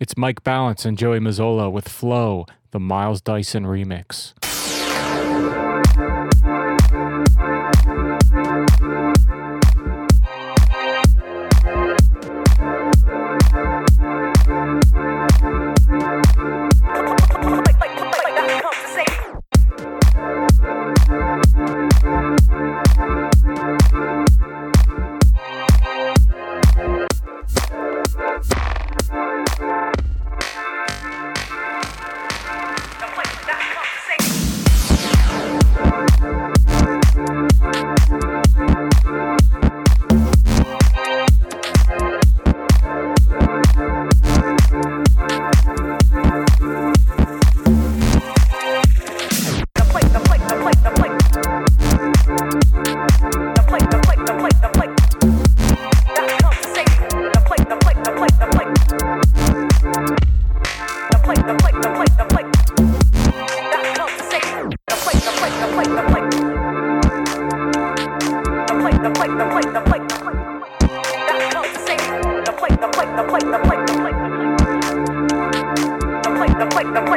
It's Mike Balance and Joey Mazzola with Flow, the Miles Dyson remix.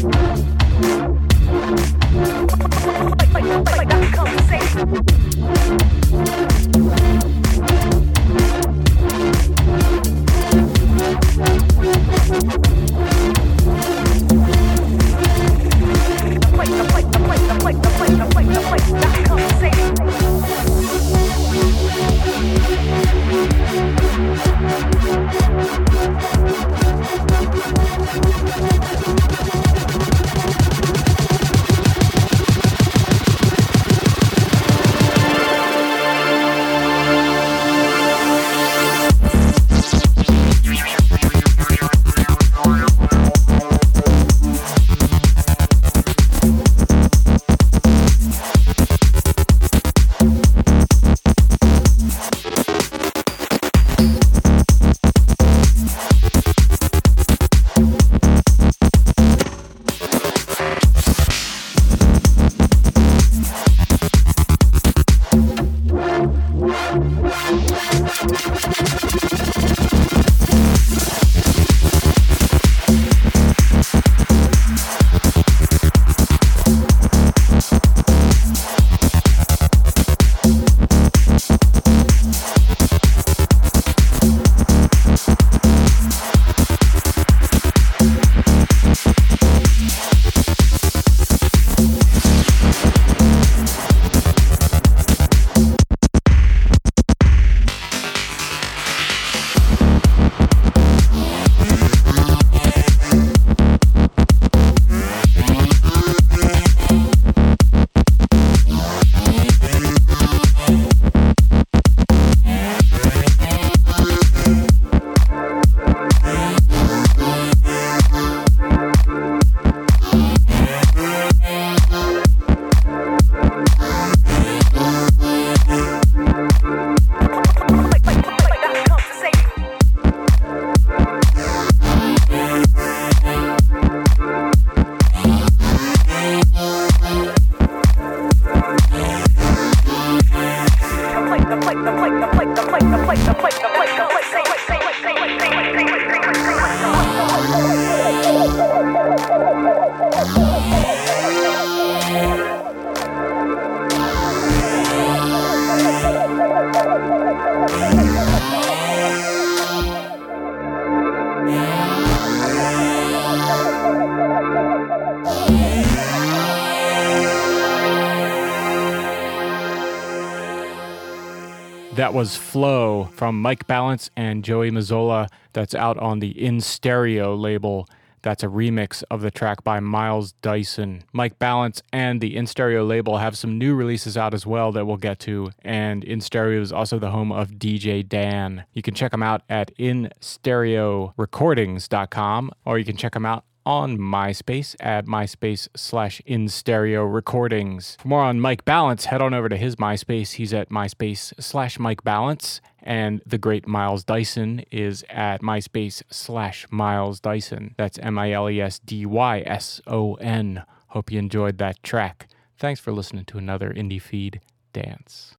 Thank That was Flow from Mike Balance and Joey Mazzola. That's out on the In Stereo label. That's a remix of the track by Miles Dyson. Mike Balance and the In Stereo label have some new releases out as well that we'll get to. And In Stereo is also the home of DJ Dan. You can check them out at instereorecordings.com or you can check them out on MySpace at MySpace slash in stereo recordings. For more on Mike Balance, head on over to his MySpace. He's at MySpace slash Mike Balance. And the great Miles Dyson is at MySpace slash Miles Dyson. That's M I L E S D Y S O N. Hope you enjoyed that track. Thanks for listening to another Indie Feed Dance.